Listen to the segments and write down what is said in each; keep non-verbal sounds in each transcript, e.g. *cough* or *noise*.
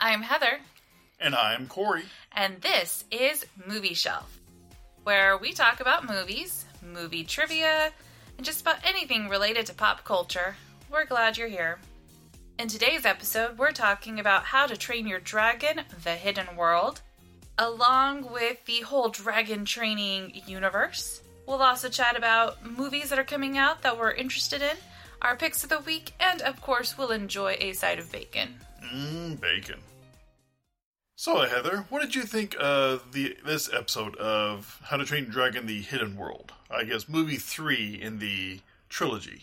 I'm Heather, And I'm Corey. and this is Movie Shelf, where we talk about movies, movie trivia, and just about anything related to pop culture. We're glad you're here. In today's episode, we're talking about How to Train Your Dragon The Hidden World, along with the whole dragon training universe. We'll also chat about movies that are coming out that we're interested in, our picks of the week, and of course, we'll enjoy a side of bacon. Mmm, bacon. So, Heather, what did you think of the this episode of How to Train Your Dragon: The Hidden World? I guess movie three in the trilogy.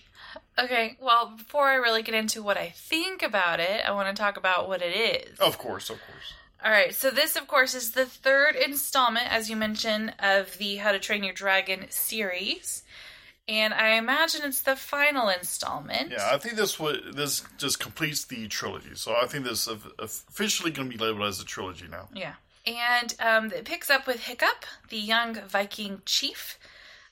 Okay, well, before I really get into what I think about it, I want to talk about what it is. Of course, of course. All right, so this, of course, is the third installment, as you mentioned, of the How to Train Your Dragon series. And I imagine it's the final installment. Yeah, I think this wa this just completes the trilogy. So I think this is officially going to be labeled as a trilogy now. Yeah. And um, it picks up with Hiccup, the young Viking chief.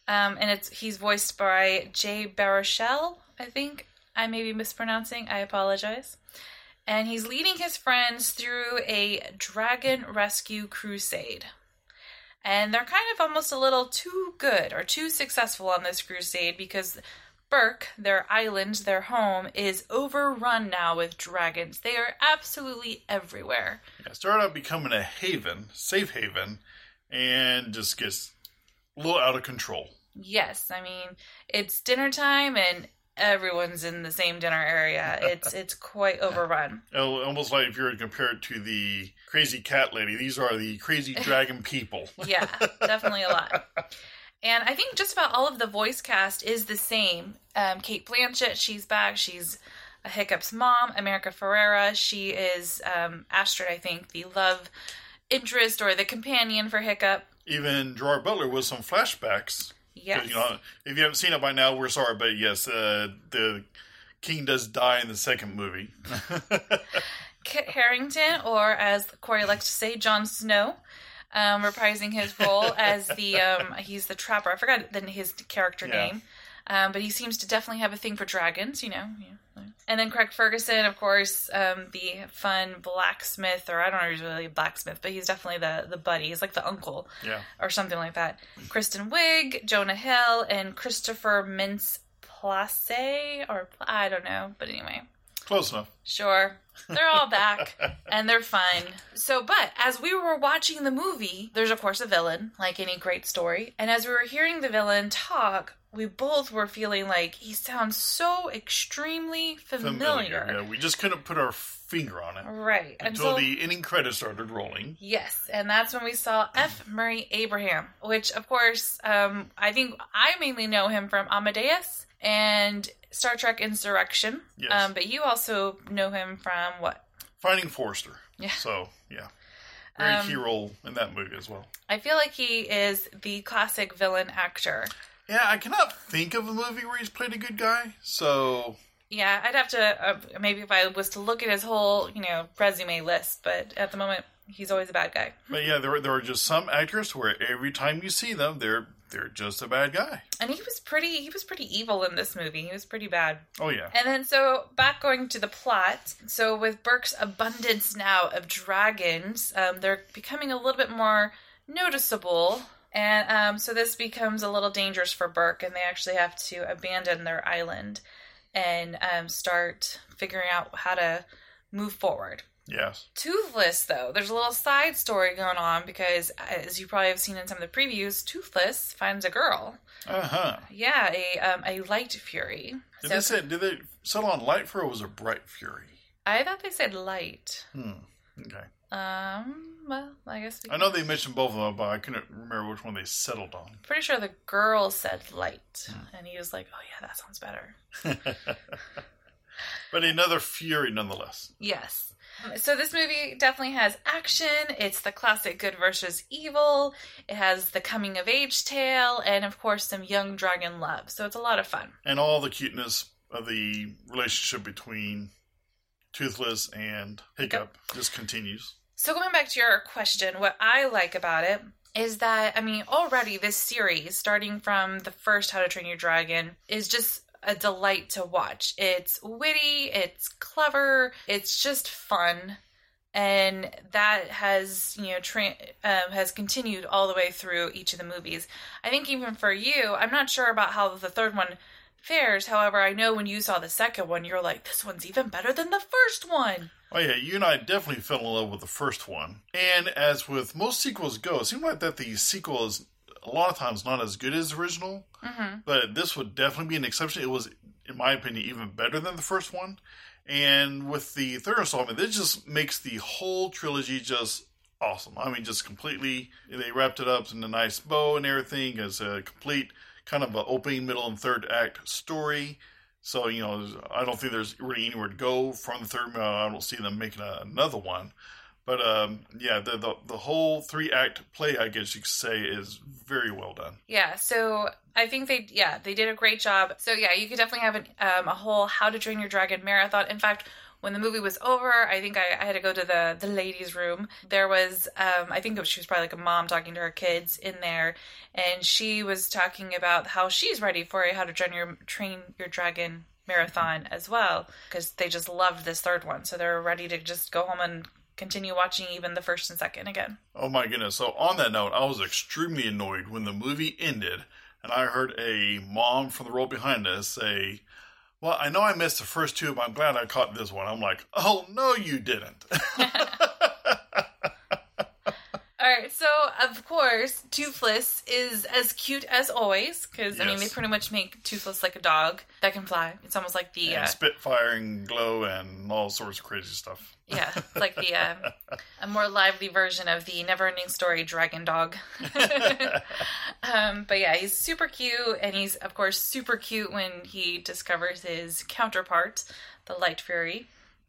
Um, and it's he's voiced by Jay Baruchel, I think. I may be mispronouncing. I apologize. And he's leading his friends through a dragon rescue crusade. And they're kind of almost a little too good or too successful on this crusade because Berk, their island, their home, is overrun now with dragons. They are absolutely everywhere. Yeah, started out becoming a haven, safe haven, and just gets a little out of control. Yes, I mean it's dinner time and everyone's in the same dinner area. It's it's quite overrun. *laughs* Oh, Almost like if you were to compare it to the crazy cat lady, these are the crazy dragon people. *laughs* Yeah, definitely a lot. And I think just about all of the voice cast is the same. Um, Cate Blanchett, she's back. She's a Hiccup's mom. America Ferrera, she is um, Astrid, I think, the love interest or the companion for Hiccup. Even Gerard Butler with some flashbacks. Yes. You know, if you haven't seen it by now, we're sorry, but yes, uh, the king does die in the second movie. *laughs* Kit Harington, or as Corey likes to say, Jon Snow, um, reprising his role as the um, he's the trapper. I forgot then his character Yeah. name, um, but he seems to definitely have a thing for dragons. You know. Yeah. And then Craig Ferguson, of course, um, the fun blacksmith, or I don't know if he's really a blacksmith, but he's definitely the the buddy. He's like the uncle yeah. or something like that. Kristen Wiig, Jonah Hill, and Christopher Mintz Place, or I don't know, but anyway. Close enough. Sure. They're all back and they're fine. So, but as we were watching the movie, there's of course a villain, like any great story. And as we were hearing the villain talk, we both were feeling like he sounds so extremely familiar. Familiar. Yeah, we just couldn't put our finger on it Right. until Until the ending credits started rolling. Yes, and that's when we saw F. Murray Abraham, which, of course, um, I think I mainly know him from Amadeus and Star Trek Insurrection. Yes. Um, but you also know him from what? Finding Forrester. Yeah. So, yeah. Very Um, key role in that movie as well. I feel like he is the classic villain actor. Yeah, I cannot think of a movie where he's played a good guy. So, Yeah, I'd have to uh, maybe if I was to look at his whole, you know, resume list, but at the moment he's always a bad guy. but yeah, there, there are just some actors where every time you see them, they're they're just a bad guy. And he was pretty he was pretty evil in this movie. He was pretty bad. Oh, yeah. And then, so back going to the plot. So, with Berk's abundance now of dragons, um, they're becoming a little bit more noticeable. And um, so, this becomes a little dangerous for Burke, and they actually have to abandon their island and um, start figuring out how to move forward. Yes. Toothless, though, there's a little side story going on because, as you probably have seen in some of the previews, Toothless finds a girl. Uh huh. Yeah, a um, a light fury. Did So- they say did they settle on Light Fury or was it Bright Fury? I thought they said light. Hmm. Okay. Um, well, I guess we I know they mentioned both of them, but I couldn't remember which one they settled on. pretty sure the girl said light, and he was like, "Oh yeah, that sounds better." *laughs* but another Fury nonetheless. Yes. So this movie definitely has action. It's the classic good versus evil. It has the coming of age tale, and of course some young dragon love. So it's a lot of fun. And all the cuteness of the relationship between Toothless and Hiccup just continues. So going back to your question, what I like about it is that I mean already this series, starting from the first How to Train Your Dragon, is just a delight to watch. It's witty, it's clever, it's just fun. and that has you know tra- um, has continued all the way through each of the movies. I think even for you, I'm not sure about how the third one fares. However, I know when you saw the second one, you're like, this one's even better than the first one. Oh yeah, you and I definitely fell in love with the first one. And as with most sequels go, it seems like that the sequel is a lot of times not as good as the original. Mm-hmm. But this would definitely be an exception. It was, in my opinion, even better than the first one. And with the third installment, this just makes the whole trilogy just awesome. I mean, just completely. They wrapped it up in a nice bow and everything as a complete kind of an opening, middle, and third act story. So you know, I don't think there's really anywhere to go from the third. I don't see them making a, another one. But um, yeah, the, the the whole three act play, I guess you could say, is very well done. Yeah, so I think they yeah they did a great job. So yeah, you could definitely have an, um, a whole How to Train Your Dragon marathon. In fact, when the movie was over, I think I, I had to go to the the ladies' room. There was um, I think was, she was probably like a mom talking to her kids in there, and she was talking about how she's ready for a How to Train Your Train Your Dragon marathon as well because they just loved this third one, so they're ready to just go home and continue watching even the first and second again. Oh my goodness. So, on that note, I was extremely annoyed when the movie ended and I heard a mom from the row behind us say, Well, I know I missed the first two, but I'm glad I caught this one. I'm like, Oh, no, you didn't. *laughs* *laughs* All right, so of course, Toothless is as cute as always because I mean they pretty much make Toothless like a dog that can fly. It's almost like the and uh, Spitfire and Glow and all sorts of crazy stuff. yeah, it's like the uh, *laughs* a more lively version of the Neverending Story Dragon Dog. *laughs* um, but yeah, he's super cute, and he's of course super cute when he discovers his counterpart, the Light Fury.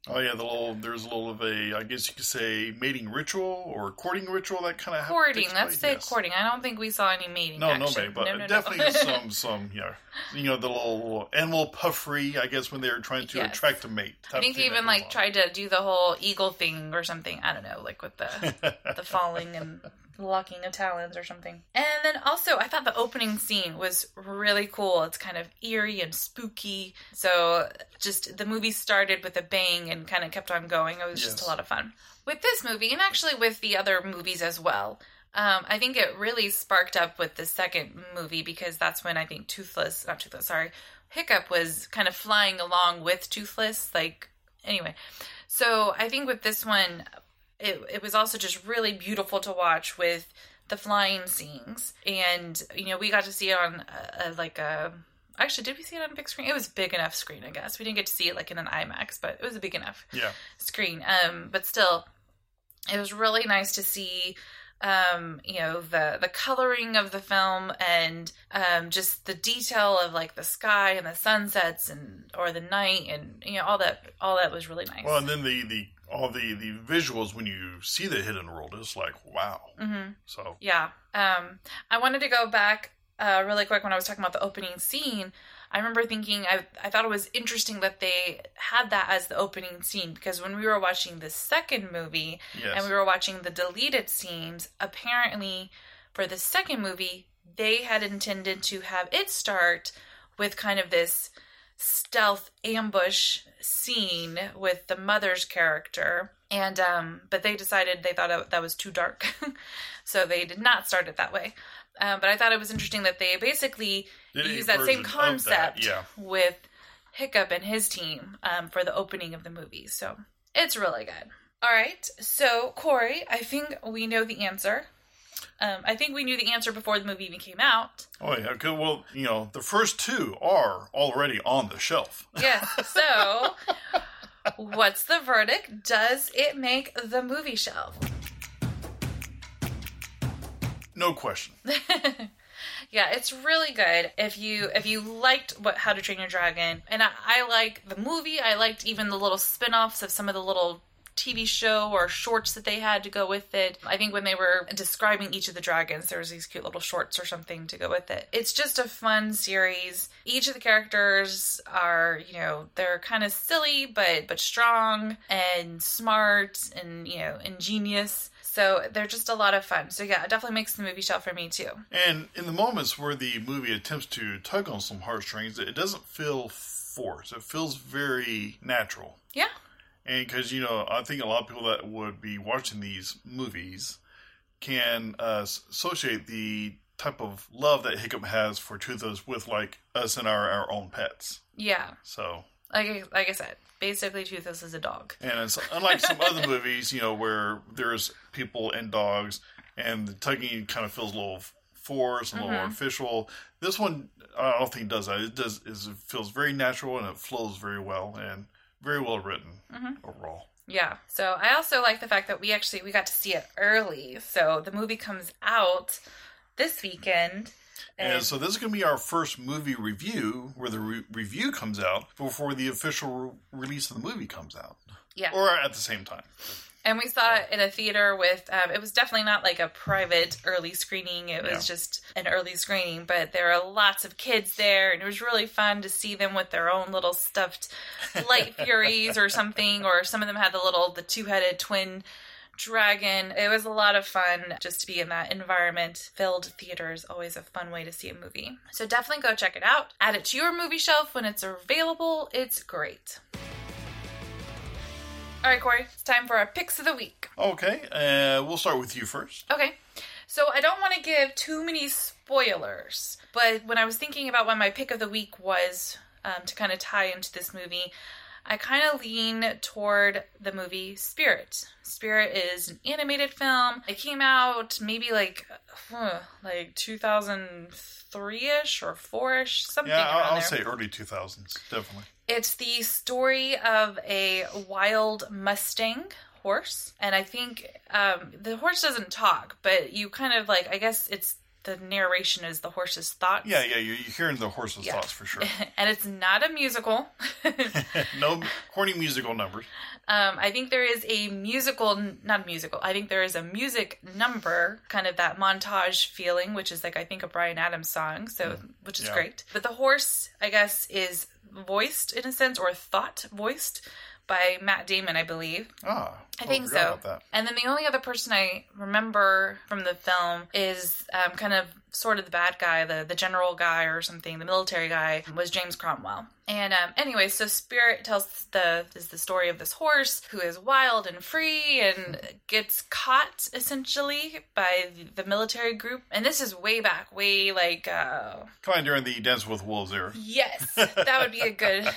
Oh yeah, the little there's a little of a I guess you could say mating ritual or courting ritual that kind of Courting, let's say courting. I don't think we saw any mating. No, no, action. mate, but No, no, no. definitely *laughs* some, some, yeah, you know, the little, little animal puffery. I guess when they were trying to Yes. attract a mate. I think they even like tried to do the whole eagle thing or something. I don't know, like with the *laughs* the falling and locking of talons or something. And then also, I thought the opening scene was really cool. It's kind of eerie and spooky. So just the movie started with a bang and kind of kept on going. It was just a lot of fun with this movie, and actually with the other movies as well. Um, I think it really sparked up with the second movie because that's when I think Toothless, not Toothless, sorry, Hiccup was kind of flying along with Toothless. Like, anyway. So I think with this one, it, it was also just really beautiful to watch with the flying scenes. And, you know, we got to see it on a, a, like a. Actually, did we see it on a big screen? It was a big enough screen, I guess. We didn't get to see it like in an IMAX, but it was a big enough Yeah, screen. Um, but still, it was really nice to see, um, you know, the the coloring of the film and um, just the detail of like the sky and the sunsets and or the night and you know all that all that was really nice. well, and then the the all the the visuals when you see the hidden world is like wow. hmm So Yeah. Um, I wanted to go back uh, really quick when I was talking about the opening scene. I remember thinking I, I thought it was interesting that they had that as the opening scene because when we were watching the second movie yes, and we were watching the deleted scenes, apparently for the second movie, they had intended to have it start with kind of this stealth ambush scene with the mother's character. And um but they decided they thought that was too dark. *laughs* So they did not start it that way. Um, but i thought it was interesting that they basically Did used that same of that, concept yeah. with hiccup and his team um, for the opening of the movie. So it's really good. All right. So corey i think we know the answer um, i think we knew the answer before the movie even came out oh yeah, good. Well, you know, the first two are already on the shelf. *laughs* Yeah. So, what's the verdict? Does it make the movie shelf? No question. *laughs* Yeah, it's really good. If you if you liked what How to Train Your Dragon, and I, I like the movie, I liked even the little spin-offs of some of the little TV show or shorts that they had to go with it. I think when they were describing each of the dragons, there was these cute little shorts or something to go with it. It's just a fun series. Each of the characters are, you know, they're kind of silly but but strong and smart and, you know, ingenious. So they're just a lot of fun. So yeah, it definitely makes the movie shelf for me too. And in the moments where the movie attempts to tug on some heartstrings, it doesn't feel forced. It feels very natural. Yeah. And because, you know, I think a lot of people that would be watching these movies can uh, associate the type of love that Hiccup has for Toothless with, like, us and our, our own pets. Yeah. So, Like like I said, basically Toothless is a dog. and it's unlike some other *laughs* movies, you know, where there's people and dogs, and the tugging kind of feels a little forced, and a little Mhm. artificial. This one, I don't think it does that. It does is it feels very natural and it flows very well and very well written Mhm. overall. Yeah. So I also like the fact that we actually we got to see it early. So the movie comes out this weekend. And, so this is going to be our first movie review, where the re- review comes out before the official re- release of the movie comes out, yeah. or at the same time. And we saw it in a theater with, um, it was definitely not like a private early screening. It was Yeah. just an early screening, but there are lots of kids there, and it was really fun to see them with their own little stuffed *laughs* light furies or something, or some of them had the little, the two headed twin dragon. It was a lot of fun just to be in that environment. Filled theater is always a fun way to see a movie. So definitely go check it out. Add it to your movie shelf when it's available. It's great. All right, Corey, it's time for our picks of the week. Okay, uh, we'll start with you first. Okay. So I don't want to give too many spoilers, but when I was thinking about what my pick of the week was um, to kind of tie into this movie, I kind of lean toward the movie Spirit. Spirit is an animated film. It came out maybe like uh, like 2003ish or 4ish, something Yeah, I'll, I'll say early 2000s, definitely. It's the story of a wild Mustang horse. And I think um, the horse doesn't talk, but you kind of like, I guess it's the narration is the horse's thoughts. Yeah, yeah, you're, you're hearing the horse's Yeah. thoughts for sure. *laughs* and it's not a musical. *laughs* *laughs* no corny musical numbers. Um, I think there is a musical, not a musical. I think there is a music number, kind of that montage feeling, which is like I think a Bryan Adams song, so which is Yeah. great. But the horse, I guess, is voiced in a sense or thought voiced by Matt Damon, I believe. Ah, I oh, think forgot so. And then the only other person I remember from the film is um, kind of sort of the bad guy, the the general guy or something, the military guy was James Cromwell. And um, anyway, so Spirit tells the is the story of this horse who is wild and free and gets caught essentially by the military group. And this is way back, way like uh, Kind of during the Dance with Wolves era. Yes, that would be a good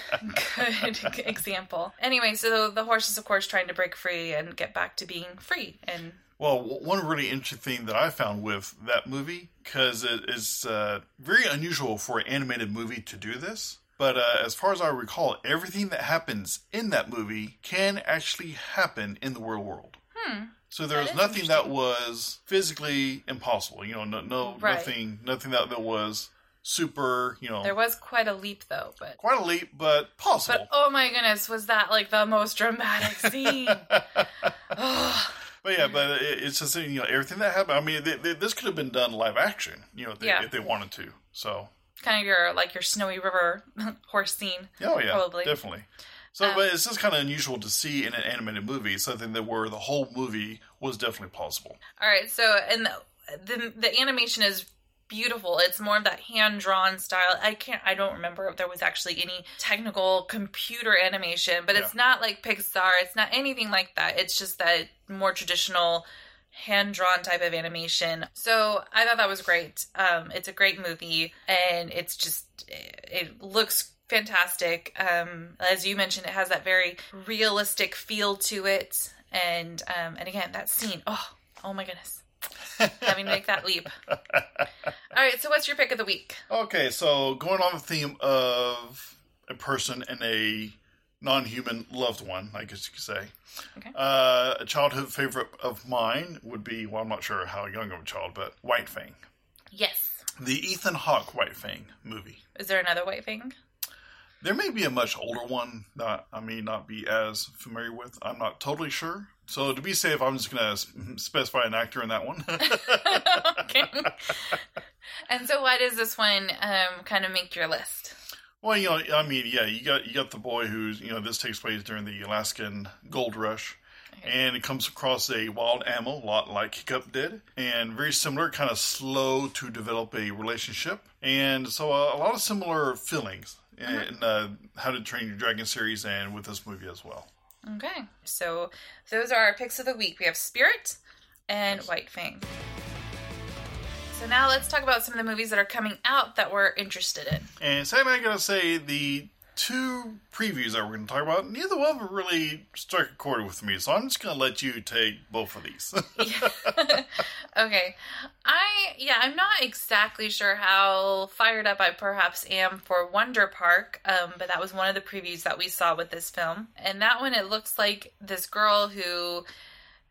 good *laughs* example. Anyway, so the horse is of course trying to break free and get back to being free and Well, one really interesting thing that I found with that movie, because it is uh, very unusual for an animated movie to do this. But uh, as far as I recall, everything that happens in that movie can actually happen in the real world. Hmm. So there was nothing that was physically impossible. You know, no, no Right. nothing, nothing that, that was super. You know, there was quite a leap though, but quite a leap, but possible. but oh my goodness, was that like the most dramatic scene? *laughs* oh, But yeah, but it, it's just you know everything that happened. I mean, they, they, this could have been done live action. You know, if they, Yeah. if they wanted to. So kind of your like your snowy river *laughs* horse scene. oh yeah, Probably. definitely. So, Um, but it's just kind of unusual to see in an animated movie something that where the whole movie was definitely possible. All right, so and the, the the animation is beautiful. It's more of that hand drawn style. I can't. I don't remember if there was actually any technical computer animation, but it's not like Pixar. It's not anything like that. It's just that more traditional hand drawn type of animation. So I thought that was great. Um, it's a great movie, and it's just it looks fantastic. Um, as you mentioned, it has that very realistic feel to it, and um, and again that scene. Oh, oh my goodness, having to make that leap. All right, so what's your pick of the week? Okay, so going on the theme of a person and a non-human loved one, I guess you could say. Okay. Uh, a childhood favorite of mine would be, well, I'm not sure how young of a child, but White Fang. Yes. The Ethan Hawke White Fang movie. Is there another white Fang? There may be a much older one that I may not be as familiar with. I'm not totally sure. So to be safe, I'm just going to specify an actor in that one. *laughs* okay. and so, why does this one um, kind of make your list? well, you know, I mean, yeah, you got you got the boy who's you know this takes place during the Alaskan Gold Rush. And it comes across a wild animal, a lot like Hiccup did, and very similar, kind of slow to develop a relationship. And so uh, a lot of similar feelings in uh, How to Train Your Dragon series and with this movie as well. Okay, so those are our picks of the week. We have Spirit and White Fang. So now let's talk about some of the movies that are coming out that we're interested in. And Sam, I gotta say, the two previews that we're to talk about, neither one of them really struck a chord with me. So I'm just to let you take both of these. *laughs* *laughs* *laughs* okay. I, yeah, I'm not exactly sure how fired up I perhaps am for Wonder Park, um, but that was one of the previews that we saw with this film. And that one, it looks like this girl who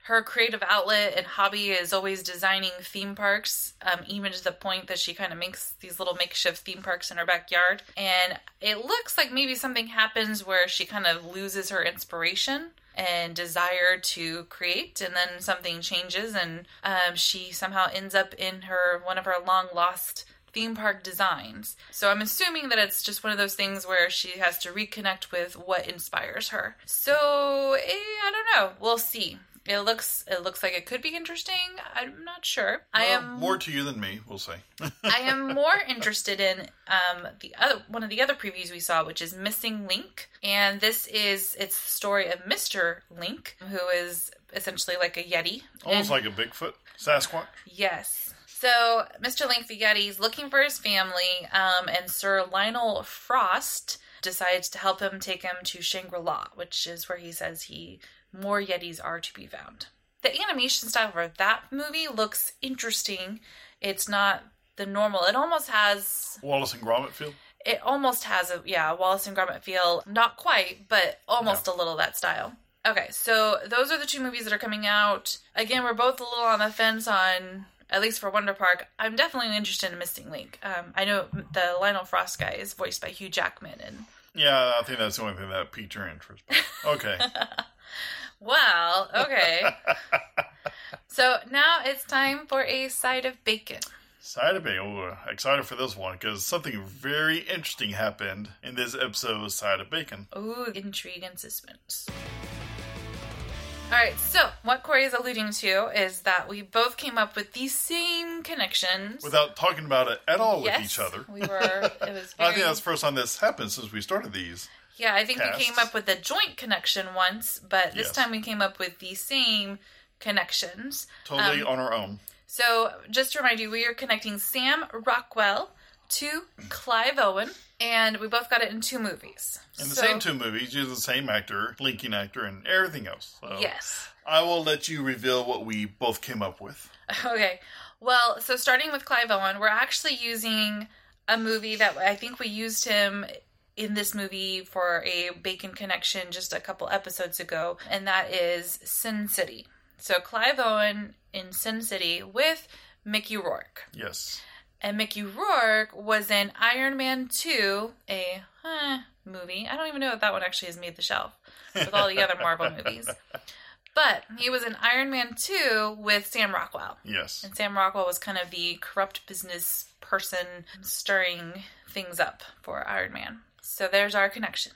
her creative outlet and hobby is always designing theme parks, um, even to the point that she kind of makes these little makeshift theme parks in her backyard. And it looks like maybe something happens where she kind of loses her inspiration and desire to create and then something changes and um, she somehow ends up in her one of her long lost theme park designs. So I'm assuming that it's just one of those things where she has to reconnect with what inspires her. So eh, I don't know. We'll see. It looks it looks like it could be interesting. I'm not sure. Well, I am more to you than me. We'll say. *laughs* I am more *laughs* interested in um, the other one of the other previews we saw, which is Missing Link, and this is it's the story of Mister Link, who is essentially like a yeti, almost and, like a Bigfoot, Sasquatch. Yes. So Mr. Link the Yeti is looking for his family, um, and Sir Lionel Frost decides to help him take him to Shangri La, which is where he says he more Yetis are to be found. The animation style for that movie looks interesting. It's not the normal. It almost has Wallace and Gromit feel. It almost has a yeah Wallace and Gromit feel. Not quite, but almost a little that style. Okay, so those are the two movies that are coming out. Again, we're both a little on the fence on at least for Wonder Park. I'm definitely interested in Missing Link. Um, I know the Lionel Frost guy is voiced by Hugh Jackman, and yeah, I think that's the only thing that piqued your interest. *laughs* Okay. *laughs* Well, okay. *laughs* so now it's time for a side of bacon. Side of bacon. Ooh, excited for this one because something very interesting happened in this episode of Side of Bacon. Ooh, intrigue and suspense. All right, so what Corey is alluding to is that we both came up with the same connections without talking about it at all yes, with each other. We were. It was. Very... *laughs* I think that's the first time this happened since we started these. Yeah, I think we came up with a joint connection once, but this yes. time we came up with the same connections. Totally um, on our own. So, just to remind you, we are connecting Sam Rockwell to Clive Owen, and we both got it in two movies. In the so, same two movies, you're the same actor, linking actor, and everything else. So yes. I will let you reveal what we both came up with. *laughs* Okay. Well, so starting with Clive Owen, we're actually using a movie that I think we used him in this movie for a bacon connection just a couple episodes ago, and that is Sin City. So Clive Owen in Sin City with Mickey Rourke. Yes. And Mickey Rourke was in Iron Man 2, a huh, movie. I don't even know if that one actually has made the shelf with all the other Marvel movies. *laughs* But he was in Iron Man 2 with Sam Rockwell. Yes. And Sam Rockwell was kind of the corrupt business person stirring things up for Iron Man. So there's our connection.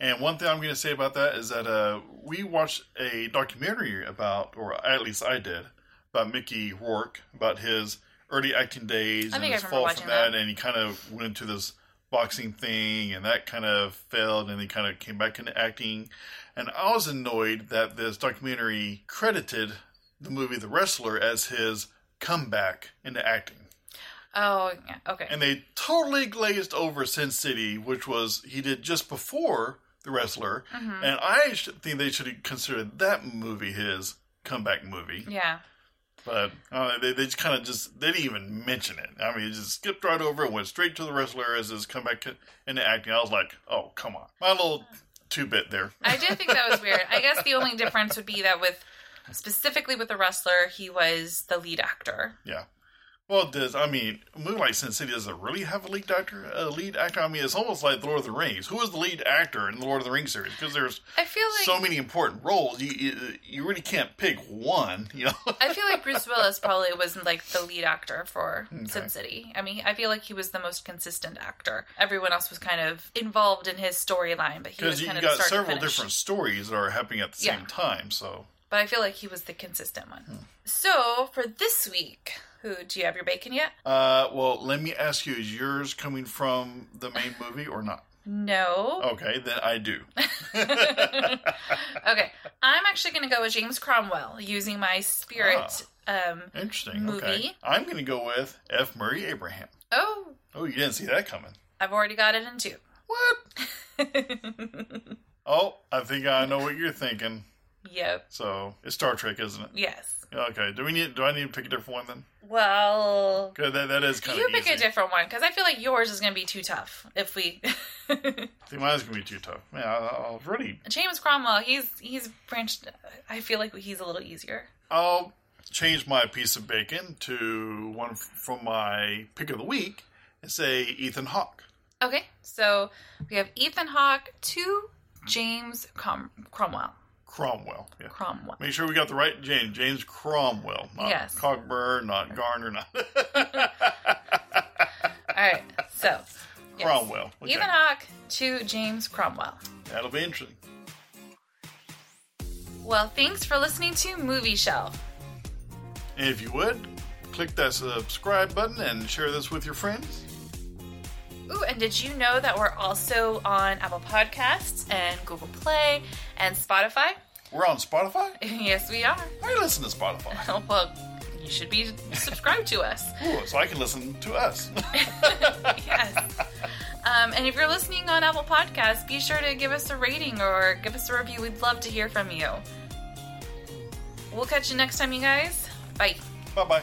And one thing I'm going to say about that is that uh, we watched a documentary about, or at least I did, about Mickey Rourke, about his early acting days and his fall from that, that, and he kind of went into this boxing thing, and that kind of failed, and he kind of came back into acting. And I was annoyed that this documentary credited the movie The Wrestler as his comeback into acting. Oh, yeah. Okay. And they totally glazed over Sin City, which was he did just before The Wrestler. Mm-hmm. And I think they should have considered that movie his comeback movie. Yeah. But uh, they, they just kind of just, they didn't even mention it. I mean, it just skipped right over and went straight to The Wrestler as his comeback into acting. I was like, oh, come on. My little two bit there. I did think that was weird. I guess the only difference would be that with, specifically with The Wrestler, he was the lead actor. Yeah. Well, does I mean, like Sin City does it really have a lead actor? A lead actor? I mean, it's almost like the Lord of the Rings. Who is the lead actor in the Lord of the Rings series? Because there's I feel like so many important roles. You, you, you really can't pick one. You know. I feel like Bruce Willis probably was like the lead actor for okay. Sin City. I mean, I feel like he was the most consistent actor. Everyone else was kind of involved in his storyline, but he was kind you of got several different stories that are happening at the yeah. same time. So, but I feel like he was the consistent one. Hmm. So for this week who do you have your bacon yet? Uh, well, let me ask you: Is yours coming from the main *sighs* movie or not? No. Okay, then I do. *laughs* okay, I'm actually going to go with James Cromwell using my spirit. Um, Interesting. Movie. Okay. I'm going to go with F. Murray Abraham. oh, Oh, you didn't see that coming. I've already got it in two. What? *laughs* Oh, I think I know what you're thinking. Yep. So it's Star Trek, isn't it? Yes. Okay. Do we need? Do I need to pick a different one then? Well, Good. That that is kind you of pick easy. a different one because I feel like yours is going to be too tough. If we *laughs* I think mine's gonna be too tough. Man, I, I've already. James Cromwell, he's he's branched. I feel like he's a little easier. I'll change my piece of bacon to one from my pick of the week and say Ethan Hawke. Okay, so we have Ethan Hawke to James Crom- Cromwell. Cromwell. Yeah. Cromwell. Make sure we got the right James. James Cromwell. Not Yes. Cogburn, not Garner, not *laughs* All right, so yes. Cromwell. Okay. Hawke to James Cromwell. That'll be interesting. Well, thanks for listening to Movie Shelf. And if you would, click that subscribe button and share this with your friends. Ooh, and did you know that we're also on Apple Podcasts and Google Play and Spotify? We're on Spotify. *laughs* yes, we are. I listen to Spotify. *laughs* well, you should be subscribed to us. *laughs* Ooh, so I can listen to us. yes. Um, and if you're listening on Apple Podcasts, be sure to give us a rating or give us a review. We'd love to hear from you. We'll catch you next time, you guys. Bye. bye bye.